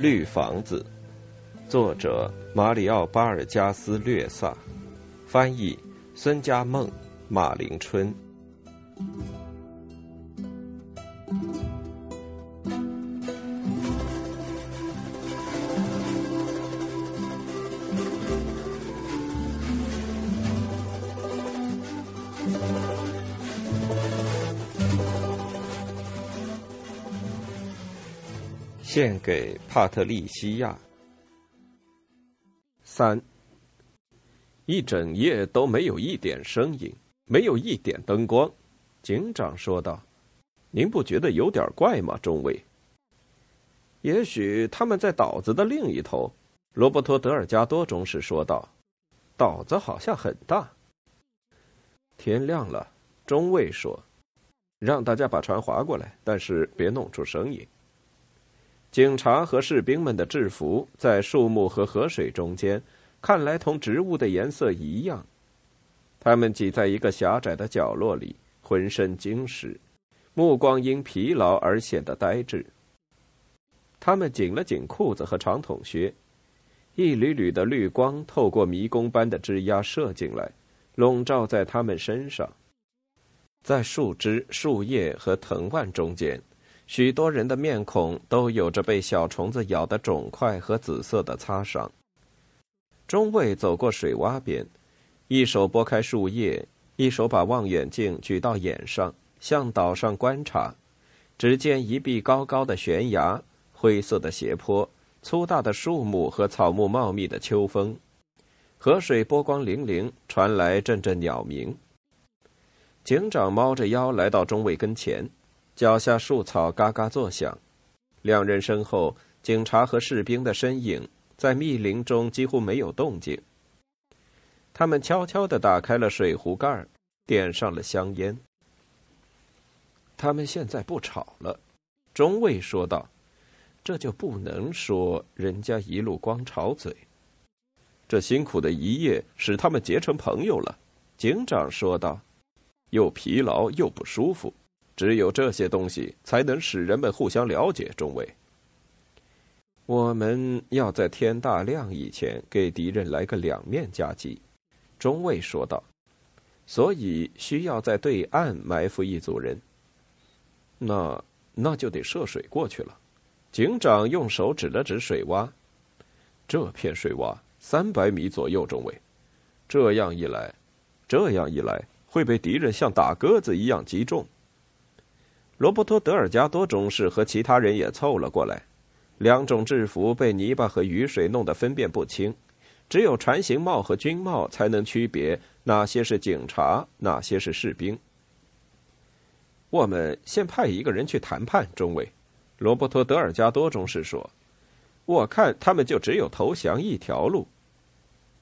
绿房子，作者马里奥·巴尔加斯略萨，翻译孙家梦、马林春。献给帕特利西亚。三，一整夜都没有一点声音，没有一点灯光。警长说道：“您不觉得有点怪吗，中尉？”也许他们在岛子的另一头。”罗伯托·德尔加多中士说道，“岛子好像很大。”天亮了，中尉说：“让大家把船划过来，但是别弄出声音。”警察和士兵们的制服在树木和河水中间，看来同植物的颜色一样。他们挤在一个狭窄的角落里，浑身精实，目光因疲劳而显得呆滞。他们紧了紧裤子和长筒靴，一缕缕的绿光透过迷宫般的枝桠射进来，笼罩在他们身上。在树枝、树叶和藤蔓中间。许多人的面孔都有着被小虫子咬的肿块和紫色的擦伤。中尉走过水洼边，一手拨开树叶，一手把望远镜举到眼上，向岛上观察。只见一壁高高的悬崖，灰色的斜坡，粗大的树木和草木茂密的秋风。河水波光粼粼，传来阵阵鸟鸣。警长猫着腰来到中尉跟前。脚下树草嘎嘎作响，两人身后警察和士兵的身影在密林中几乎没有动静。他们悄悄地打开了水壶盖，点上了香烟。他们现在不吵了，中尉说道：“这就不能说人家一路光吵嘴。这辛苦的一夜使他们结成朋友了。”警长说道：“又疲劳又不舒服。”只有这些东西才能使人们互相了解。中尉，我们要在天大亮以前给敌人来个两面夹击。中尉说道：“所以需要在对岸埋伏一组人。那那就得涉水过去了。”警长用手指了指水洼，这片水洼三百米左右。中尉，这样一来，这样一来会被敌人像打鸽子一样击中。罗伯托·德尔加多中士和其他人也凑了过来，两种制服被泥巴和雨水弄得分辨不清，只有船形帽和军帽才能区别哪些是警察，哪些是士兵。我们先派一个人去谈判，中尉。罗伯托·德尔加多中士说：“我看他们就只有投降一条路。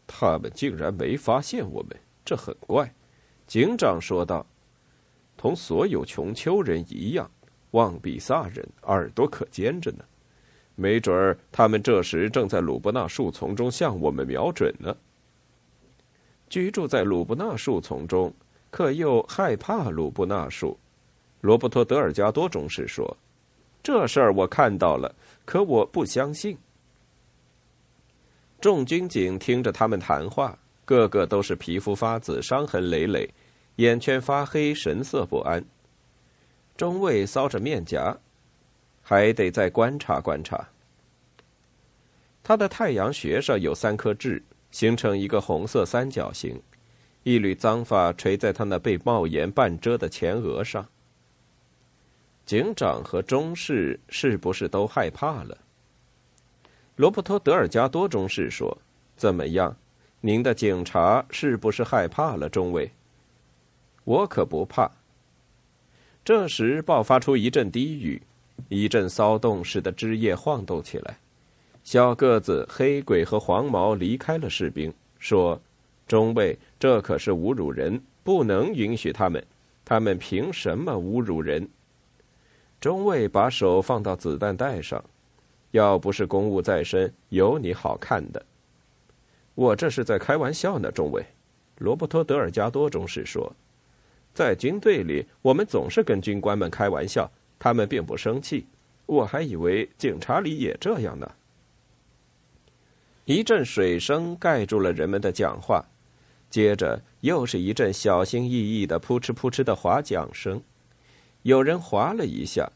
他们竟然没发现我们，这很怪。”警长说道。同所有穷丘人一样，望比萨人耳朵可尖着呢。没准儿他们这时正在鲁布纳树丛中向我们瞄准呢。居住在鲁布纳树丛中，可又害怕鲁布纳树。罗伯托·德尔加多中士说：“这事儿我看到了，可我不相信。”众军警听着他们谈话，个个都是皮肤发紫、伤痕累累。眼圈发黑，神色不安。中尉搔着面颊，还得再观察观察。他的太阳穴上有三颗痣，形成一个红色三角形，一缕脏发垂在他那被帽檐半遮的前额上。警长和中士是不是都害怕了？罗伯托·德尔加多中士说：“怎么样？您的警察是不是害怕了？”中尉。我可不怕。这时爆发出一阵低语，一阵骚动，使得枝叶晃动起来。小个子、黑鬼和黄毛离开了士兵，说：“中尉，这可是侮辱人，不能允许他们。他们凭什么侮辱人？”中尉把手放到子弹袋上，要不是公务在身，有你好看的。我这是在开玩笑呢，中尉。罗伯托·德尔加多中士说。在军队里，我们总是跟军官们开玩笑，他们并不生气。我还以为警察里也这样呢。一阵水声盖住了人们的讲话，接着又是一阵小心翼翼的扑哧扑哧的划桨声。有人划了一下，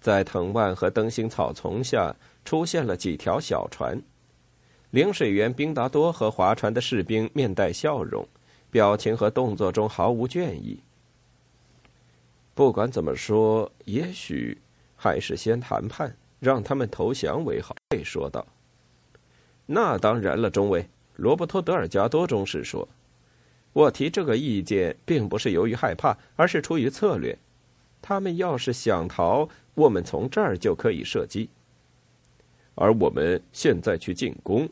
在藤蔓和灯芯草丛下出现了几条小船。领水员宾达多和划船的士兵面带笑容，表情和动作中毫无倦意。不管怎么说，也许还是先谈判，让他们投降为好。贝说道：“那当然了，中尉罗伯托·德尔加多中士说，我提这个意见并不是由于害怕，而是出于策略。他们要是想逃，我们从这儿就可以射击；而我们现在去进攻，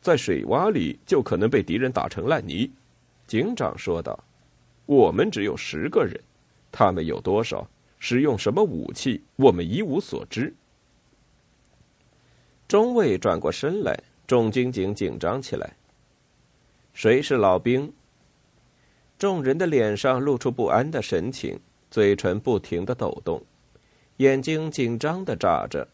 在水洼里就可能被敌人打成烂泥。”警长说道：“我们只有十个人。”他们有多少？使用什么武器？我们一无所知。中尉转过身来，众军警紧张起来。谁是老兵？众人的脸上露出不安的神情，嘴唇不停的抖动，眼睛紧张的眨着。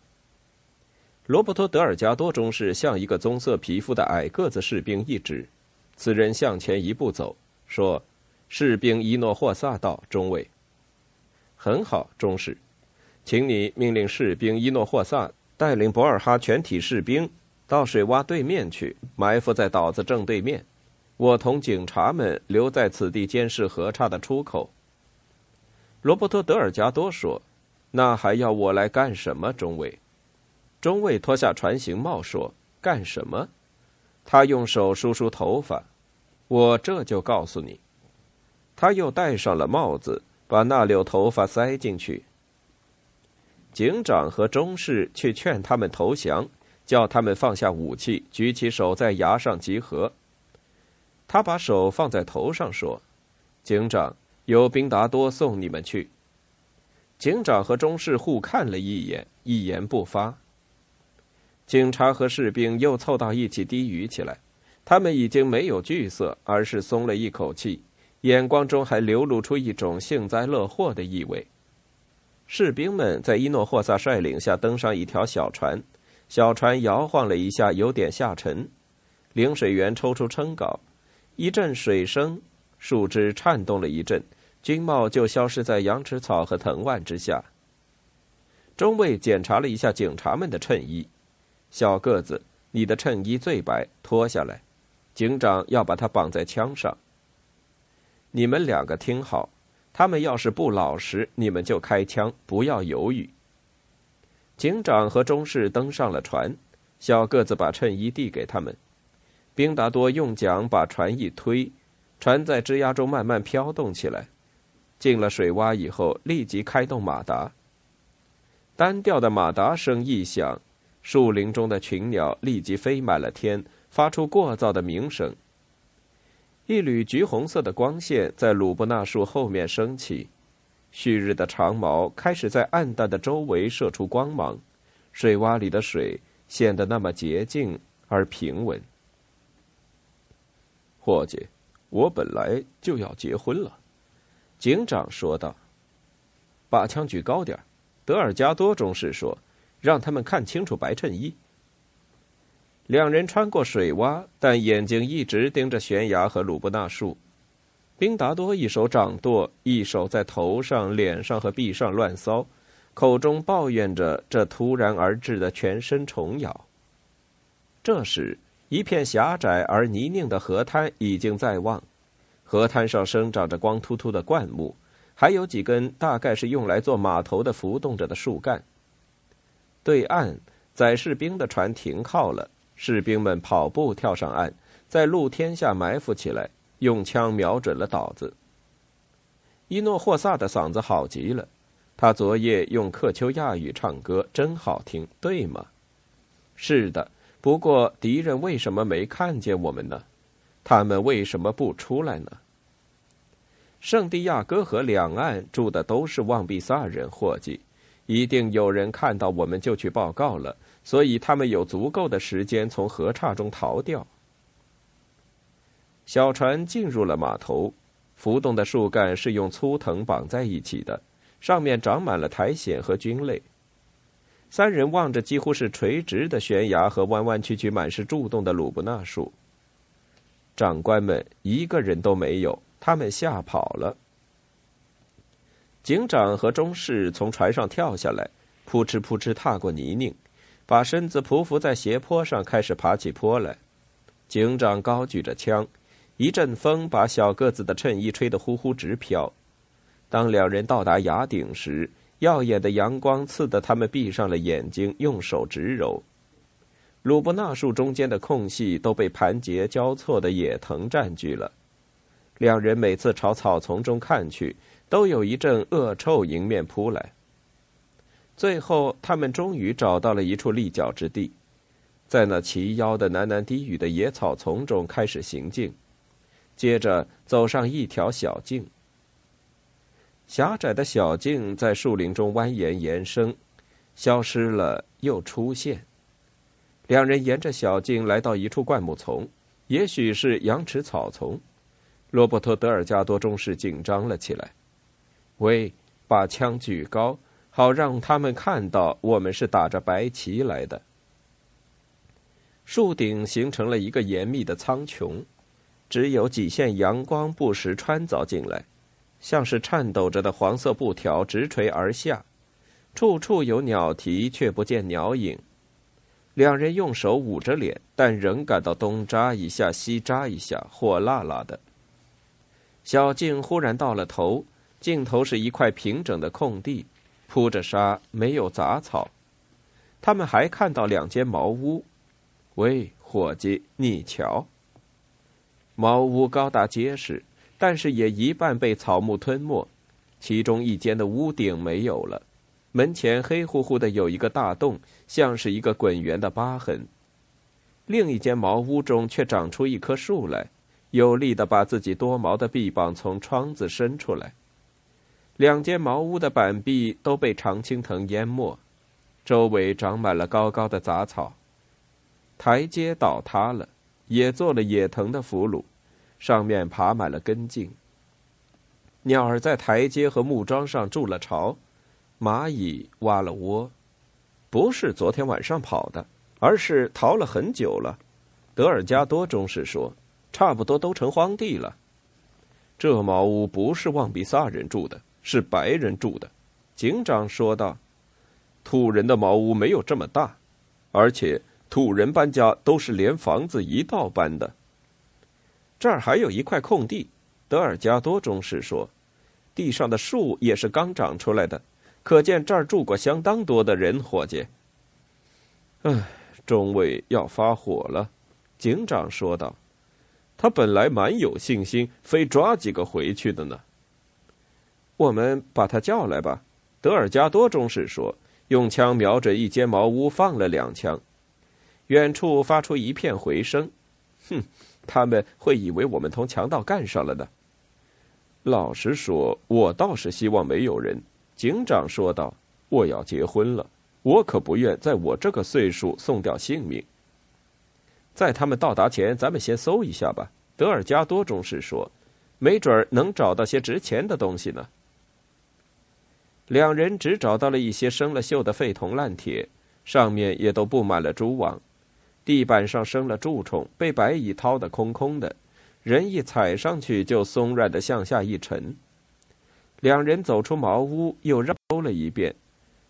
罗伯托·德尔加多中士向一个棕色皮肤的矮个子士兵一指，此人向前一步走，说：“士兵伊诺霍萨道，中尉。”很好，中士，请你命令士兵伊诺霍萨带领博尔哈全体士兵到水洼对面去，埋伏在岛子正对面。我同警察们留在此地监视河岔的出口。罗伯托·德尔加多说：“那还要我来干什么？”中尉，中尉脱下船形帽说：“干什么？”他用手梳梳头发。我这就告诉你。他又戴上了帽子。把那绺头发塞进去。警长和中士去劝他们投降，叫他们放下武器，举起手在崖上集合。他把手放在头上说：“警长，由宾达多送你们去。”警长和中士互看了一眼，一言不发。警察和士兵又凑到一起低语起来，他们已经没有惧色，而是松了一口气。眼光中还流露出一种幸灾乐祸的意味。士兵们在伊诺霍萨率领下登上一条小船，小船摇晃了一下，有点下沉。领水员抽出撑镐，一阵水声，树枝颤动了一阵，军帽就消失在羊齿草和藤蔓之下。中尉检查了一下警察们的衬衣，小个子，你的衬衣最白，脱下来。警长要把它绑在枪上。你们两个听好，他们要是不老实，你们就开枪，不要犹豫。警长和中士登上了船，小个子把衬衣递给他们。宾达多用桨把船一推，船在枝桠中慢慢飘动起来。进了水洼以后，立即开动马达。单调的马达声一响，树林中的群鸟立即飞满了天，发出过噪的鸣声。一缕橘红色的光线在鲁布纳树后面升起，旭日的长矛开始在暗淡的周围射出光芒，水洼里的水显得那么洁净而平稳。伙计，我本来就要结婚了，警长说道。把枪举高点德尔加多中士说，让他们看清楚白衬衣。两人穿过水洼，但眼睛一直盯着悬崖和鲁布纳树。宾达多一手掌舵，一手在头上、脸上和臂上乱搔，口中抱怨着这突然而至的全身虫咬。这时，一片狭窄而泥泞的河滩已经在望，河滩上生长着光秃秃的灌木，还有几根大概是用来做码头的浮动着的树干。对岸，载士兵的船停靠了。士兵们跑步跳上岸，在露天下埋伏起来，用枪瞄准了岛子。伊诺霍萨的嗓子好极了，他昨夜用克丘亚语唱歌，真好听，对吗？是的，不过敌人为什么没看见我们呢？他们为什么不出来呢？圣地亚哥河两岸住的都是旺比萨人，伙计，一定有人看到我们就去报告了。所以他们有足够的时间从河岔中逃掉。小船进入了码头，浮动的树干是用粗藤绑在一起的，上面长满了苔藓和菌类。三人望着几乎是垂直的悬崖和弯弯曲曲、满是柱洞的鲁布纳树。长官们一个人都没有，他们吓跑了。警长和中士从船上跳下来，扑哧扑哧踏过泥泞，把身子匍匐在斜坡上，开始爬起坡来。警长高举着枪，一阵风把小个子的衬衣吹得呼呼直飘。当两人到达崖顶时，耀眼的阳光刺得他们闭上了眼睛，用手直揉。鲁布纳树中间的空隙都被盘结交错的野藤占据了。两人每次朝草丛中看去，都有一阵恶臭迎面扑来。最后，他们终于找到了一处立脚之地，在那齐腰的喃喃低语的野草丛中开始行进，接着走上一条小径。狭窄的小径在树林中蜿蜒延伸，消失了又出现。两人沿着小径来到一处灌木丛，也许是羊齿草丛。罗伯特·德尔加多中士紧张了起来。喂，把枪举高，好让他们看到我们是打着白旗来的。树顶形成了一个严密的苍穹，只有几线阳光不时穿凿进来。像是颤抖着的黄色布条直垂而下，处处有鸟啼，却不见鸟影。两人用手捂着脸，但仍感到东扎一下，西扎一下，火辣辣的。小径忽然到了头，尽头是一块平整的空地，铺着沙，没有杂草。他们还看到两间茅屋。喂，伙计，你瞧，茅屋高大结实。但是也一半被草木吞没，其中一间的屋顶没有了，门前黑乎乎的有一个大洞，像是一个滚圆的疤痕。另一间茅屋中却长出一棵树来，有力的把自己多毛的臂膀从窗子伸出来。两间茅屋的板壁都被常青藤淹没，周围长满了高高的杂草。台阶倒塌了，也做了野藤的俘虏。上面爬满了根茎。鸟儿在台阶和木桩上筑了巢，蚂蚁挖了窝，不是昨天晚上跑的，而是逃了很久了。德尔加多中士说：“差不多都成荒地了。”这茅屋不是旺比萨人住的，是白人住的。警长说道：“土人的茅屋没有这么大，而且土人搬家都是连房子一道搬的。”这儿还有一块空地，德尔加多中士说：“地上的树也是刚长出来的，可见这儿住过相当多的人。”伙计，唉，中尉要发火了，警长说道：“他本来蛮有信心，非抓几个回去的呢。”我们把他叫来吧，德尔加多中士说，用枪瞄着一间茅屋放了两枪，远处发出一片回声，哼。他们会以为我们同强盗干上了呢。老实说，我倒是希望没有人。警长说道：“我要结婚了，我可不愿在我这个岁数送掉性命。”在他们到达前，咱们先搜一下吧。”德尔加多中士说，“没准能找到些值钱的东西呢。”两人只找到了一些生了锈的废铜烂铁，上面也都布满了蛛网。地板上生了蛀虫，被白蚁掏得空空的，人一踩上去就松软的向下一沉。两人走出茅屋，又绕了一遍，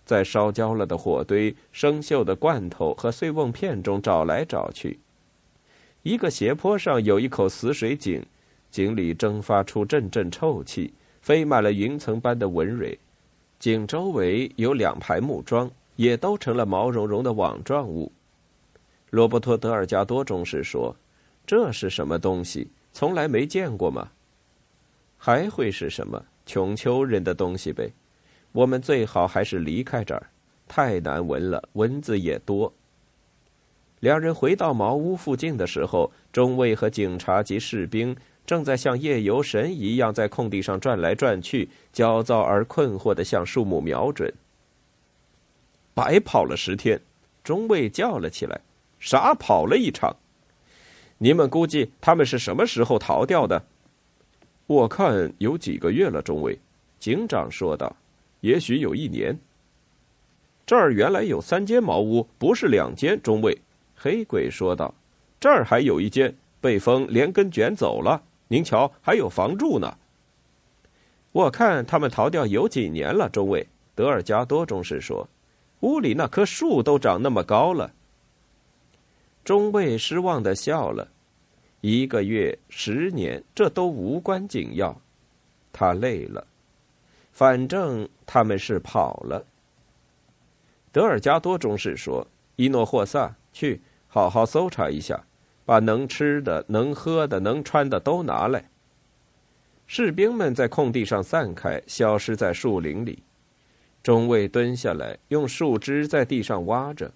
在烧焦了的火堆、生锈的罐头和碎瓮片中找来找去。一个斜坡上有一口死水井，井里蒸发出阵阵臭气，飞满了云层般的蚊蚋。井周围有两排木桩，也都成了毛茸茸的网状物。罗伯托·德尔加多中士说：“这是什么东西？从来没见过吗？还会是什么穷丘人的东西呗？我们最好还是离开这儿，太难闻了，蚊子也多。”两人回到茅屋附近的时候，中尉和警察及士兵正在像夜游神一样在空地上转来转去，焦躁而困惑的向树木瞄准。白跑了十天，中尉叫了起来。傻跑了一场，你们估计他们是什么时候逃掉的？我看有几个月了，中尉。警长说道：“也许有一年。”这儿原来有三间茅屋，不是两间。”中尉黑鬼说道：“这儿还有一间，被风连根卷走了。您瞧，还有房住呢。”我看他们逃掉有几年了。中尉德尔加多中士说：“屋里那棵树都长那么高了。”中尉失望的笑了。一个月、十年，这都无关紧要。他累了，反正他们是跑了。德尔加多中士说：“伊诺霍萨，去好好搜查一下，把能吃的、能喝的、能穿的都拿来。”士兵们在空地上散开，消失在树林里。中尉蹲下来，用树枝在地上挖着。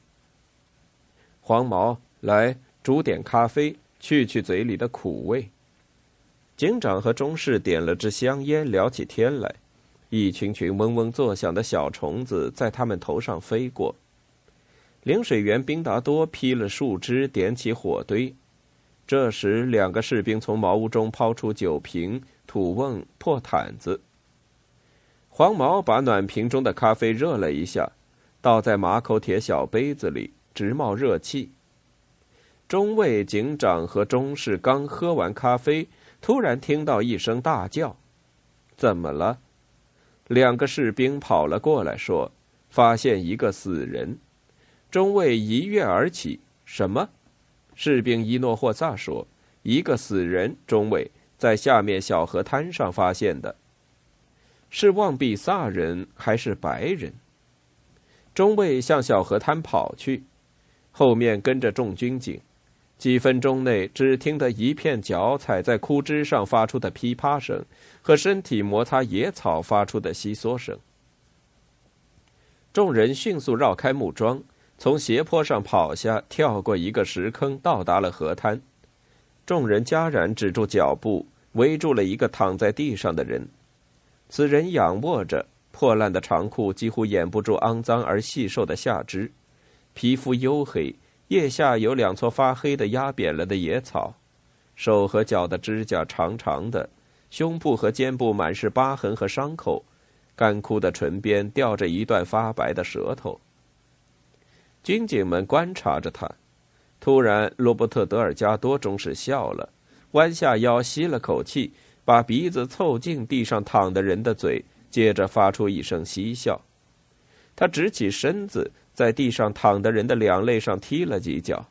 黄毛，来煮点咖啡，去去嘴里的苦味。警长和中士点了支香烟，聊起天来。一群群嗡嗡作响的小虫子在他们头上飞过。领水员宾达多劈了树枝，点起火堆。这时，两个士兵从茅屋中抛出酒瓶、土瓮、破毯子。黄毛把暖瓶中的咖啡热了一下，倒在马口铁小杯子里，直冒热气。中尉、警长和中士刚喝完咖啡。突然听到一声大叫：“怎么了？”两个士兵跑了过来，说：“发现一个死人。”中尉一跃而起：“什么？”士兵伊诺霍萨说：“一个死人。”中尉在下面小河滩上发现的，是旺比萨人还是白人？中尉向小河滩跑去，后面跟着众军警。几分钟内，只听得一片脚踩在枯枝上发出的噼啪声，和身体摩擦野草发出的稀嗦声。众人迅速绕开木桩，从斜坡上跑下，跳过一个石坑，到达了河滩。众人戛然止住脚步，围住了一个躺在地上的人。此人仰卧着，破烂的长裤几乎掩不住肮脏而细瘦的下肢，皮肤黝黑。腋下有两撮发黑的压扁了的野草，手和脚的指甲长长的，胸部和肩部满是疤痕和伤口，干枯的唇边吊着一段发白的舌头。军警们观察着他，突然，罗伯特·德尔加多中士笑了，弯下腰吸了口气，把鼻子凑近地上躺的人的嘴，接着发出一声嬉笑。他直起身子。在地上躺的人的两肋上踢了几脚。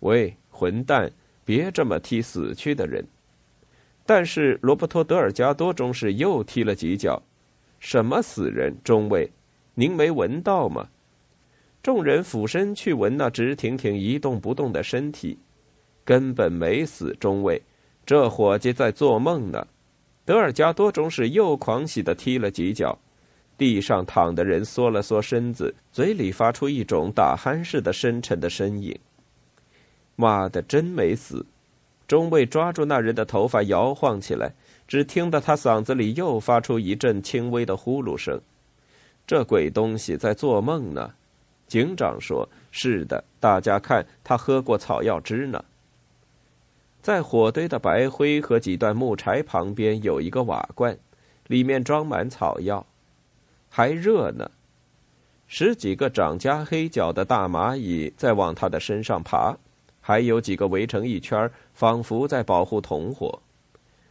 喂，混蛋，别这么踢死去的人！但是罗伯托·德尔加多中士又踢了几脚。什么死人？中尉，您没闻到吗？众人俯身去闻那直挺挺一动不动的身体，根本没死。中尉，这伙计在做梦呢。德尔加多中士又狂喜的踢了几脚。地上躺的人缩了缩身子，嘴里发出一种打鼾似的深沉的呻吟。妈的，真没死！中尉抓住那人的头发摇晃起来，只听得他嗓子里又发出一阵轻微的呼噜声。这鬼东西在做梦呢。警长说：“是的，大家看，他喝过草药汁呢。”在火堆的白灰和几段木柴旁边有一个瓦罐，里面装满草药。还热呢，十几个长加黑脚的大蚂蚁在往他的身上爬，还有几个围成一圈，仿佛在保护同伙。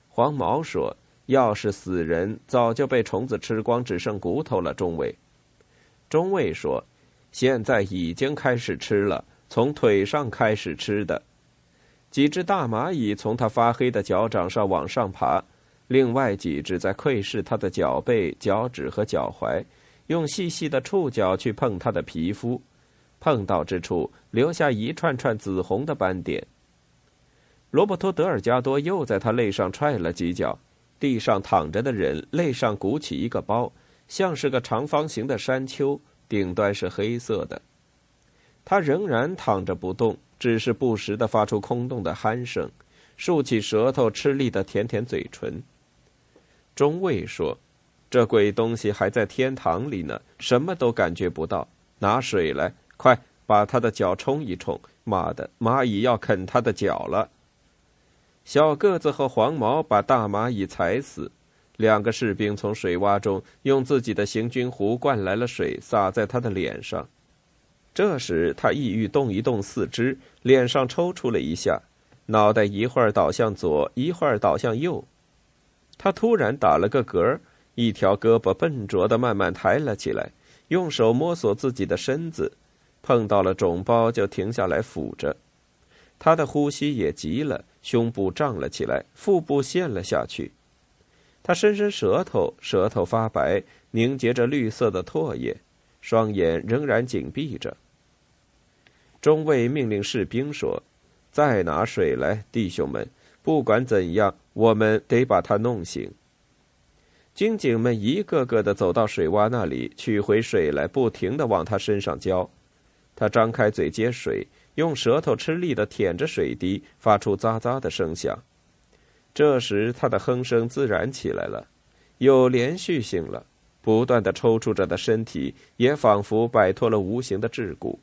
黄毛说：“要是死人，早就被虫子吃光，只剩骨头了。”中尉，中尉说：“现在已经开始吃了，从腿上开始吃的。”几只大蚂蚁从他发黑的脚掌上往上爬。另外几只在窥视他的脚背、脚趾和脚踝，用细细的触角去碰他的皮肤，碰到之处留下一串串紫红的斑点。罗伯托·德尔加多又在他肋上踹了几脚，地上躺着的人肋上鼓起一个包，像是个长方形的山丘，顶端是黑色的。他仍然躺着不动，只是不时的发出空洞的鼾声，竖起舌头吃力的舔舔嘴唇。中尉说：“这鬼东西还在天堂里呢，什么都感觉不到。拿水来，快把他的脚冲一冲！妈的，蚂蚁要啃他的脚了！”小个子和黄毛把大蚂蚁踩死，两个士兵从水洼中用自己的行军壶灌来了水，洒在他的脸上。这时他意欲动一动四肢，脸上抽搐了一下，脑袋一会儿倒向左，一会儿倒向右。他突然打了个嗝，一条胳膊笨拙的慢慢抬了起来，用手摸索自己的身子，碰到了肿包就停下来抚着。他的呼吸也急了，胸部胀了起来，腹部陷了下去。他伸伸舌头，舌头发白，凝结着绿色的唾液，双眼仍然紧闭着。中尉命令士兵说：“再拿水来，弟兄们！不管怎样，我们得把他弄醒。”军警们一个个的走到水洼那里，取回水来，不停的往他身上浇。他张开嘴接水。用舌头吃力的舔着水滴，发出咂咂的声响。这时，他的哼声自然起来了，有连续性了。不断的抽搐着的身体也仿佛摆脱了无形的桎梏。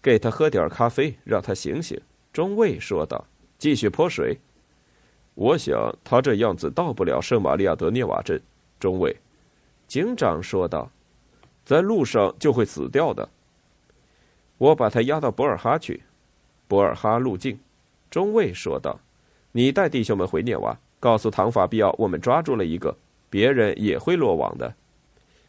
给他喝点咖啡，让他醒醒。”中尉说道，“继续泼水。我想他这样子到不了圣玛利亚德涅瓦镇。”中尉，警长说道，“在路上就会死掉的。”我把他押到博尔哈去，博尔哈路径，中尉说道：“你带弟兄们回涅瓦，告诉唐法比奥，我们抓住了一个，别人也会落网的。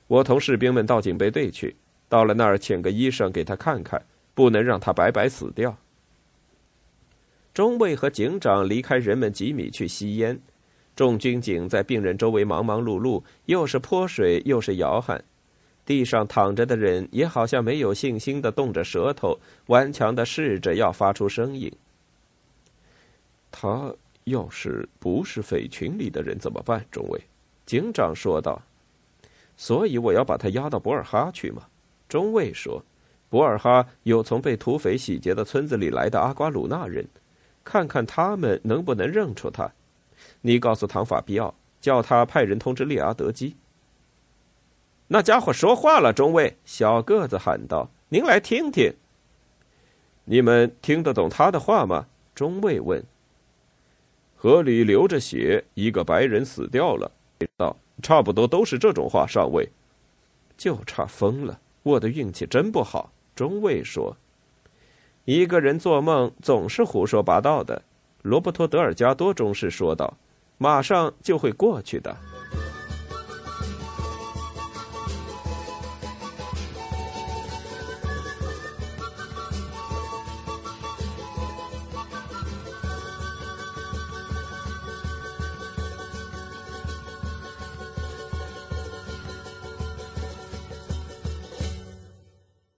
我同士兵们到警备队去，到了那儿请个医生给他看看，不能让他白白死掉。”中尉和警长离开人们几米去吸烟，众军警在病人周围忙忙碌碌，又是泼水又是摇撼。地上躺着的人也好像没有信心的动着舌头，顽强的试着要发出声音。他要是不是匪群里的人怎么办？中尉，警长说道。所以我要把他押到博尔哈去嘛。中尉说，博尔哈有从被土匪洗劫的村子里来的阿瓜鲁纳人，看看他们能不能认出他。你告诉唐法比奥，叫他派人通知利阿德基。那家伙说话了，中尉。小个子喊道：“您来听听。”你们听得懂他的话吗？中尉问。河里流着血，一个白人死掉了。道：“差不多都是这种话，上尉。”就差疯了，我的运气真不好。中尉说：“一个人做梦总是胡说八道的。”罗伯托·德尔加多中士说道：“马上就会过去的。”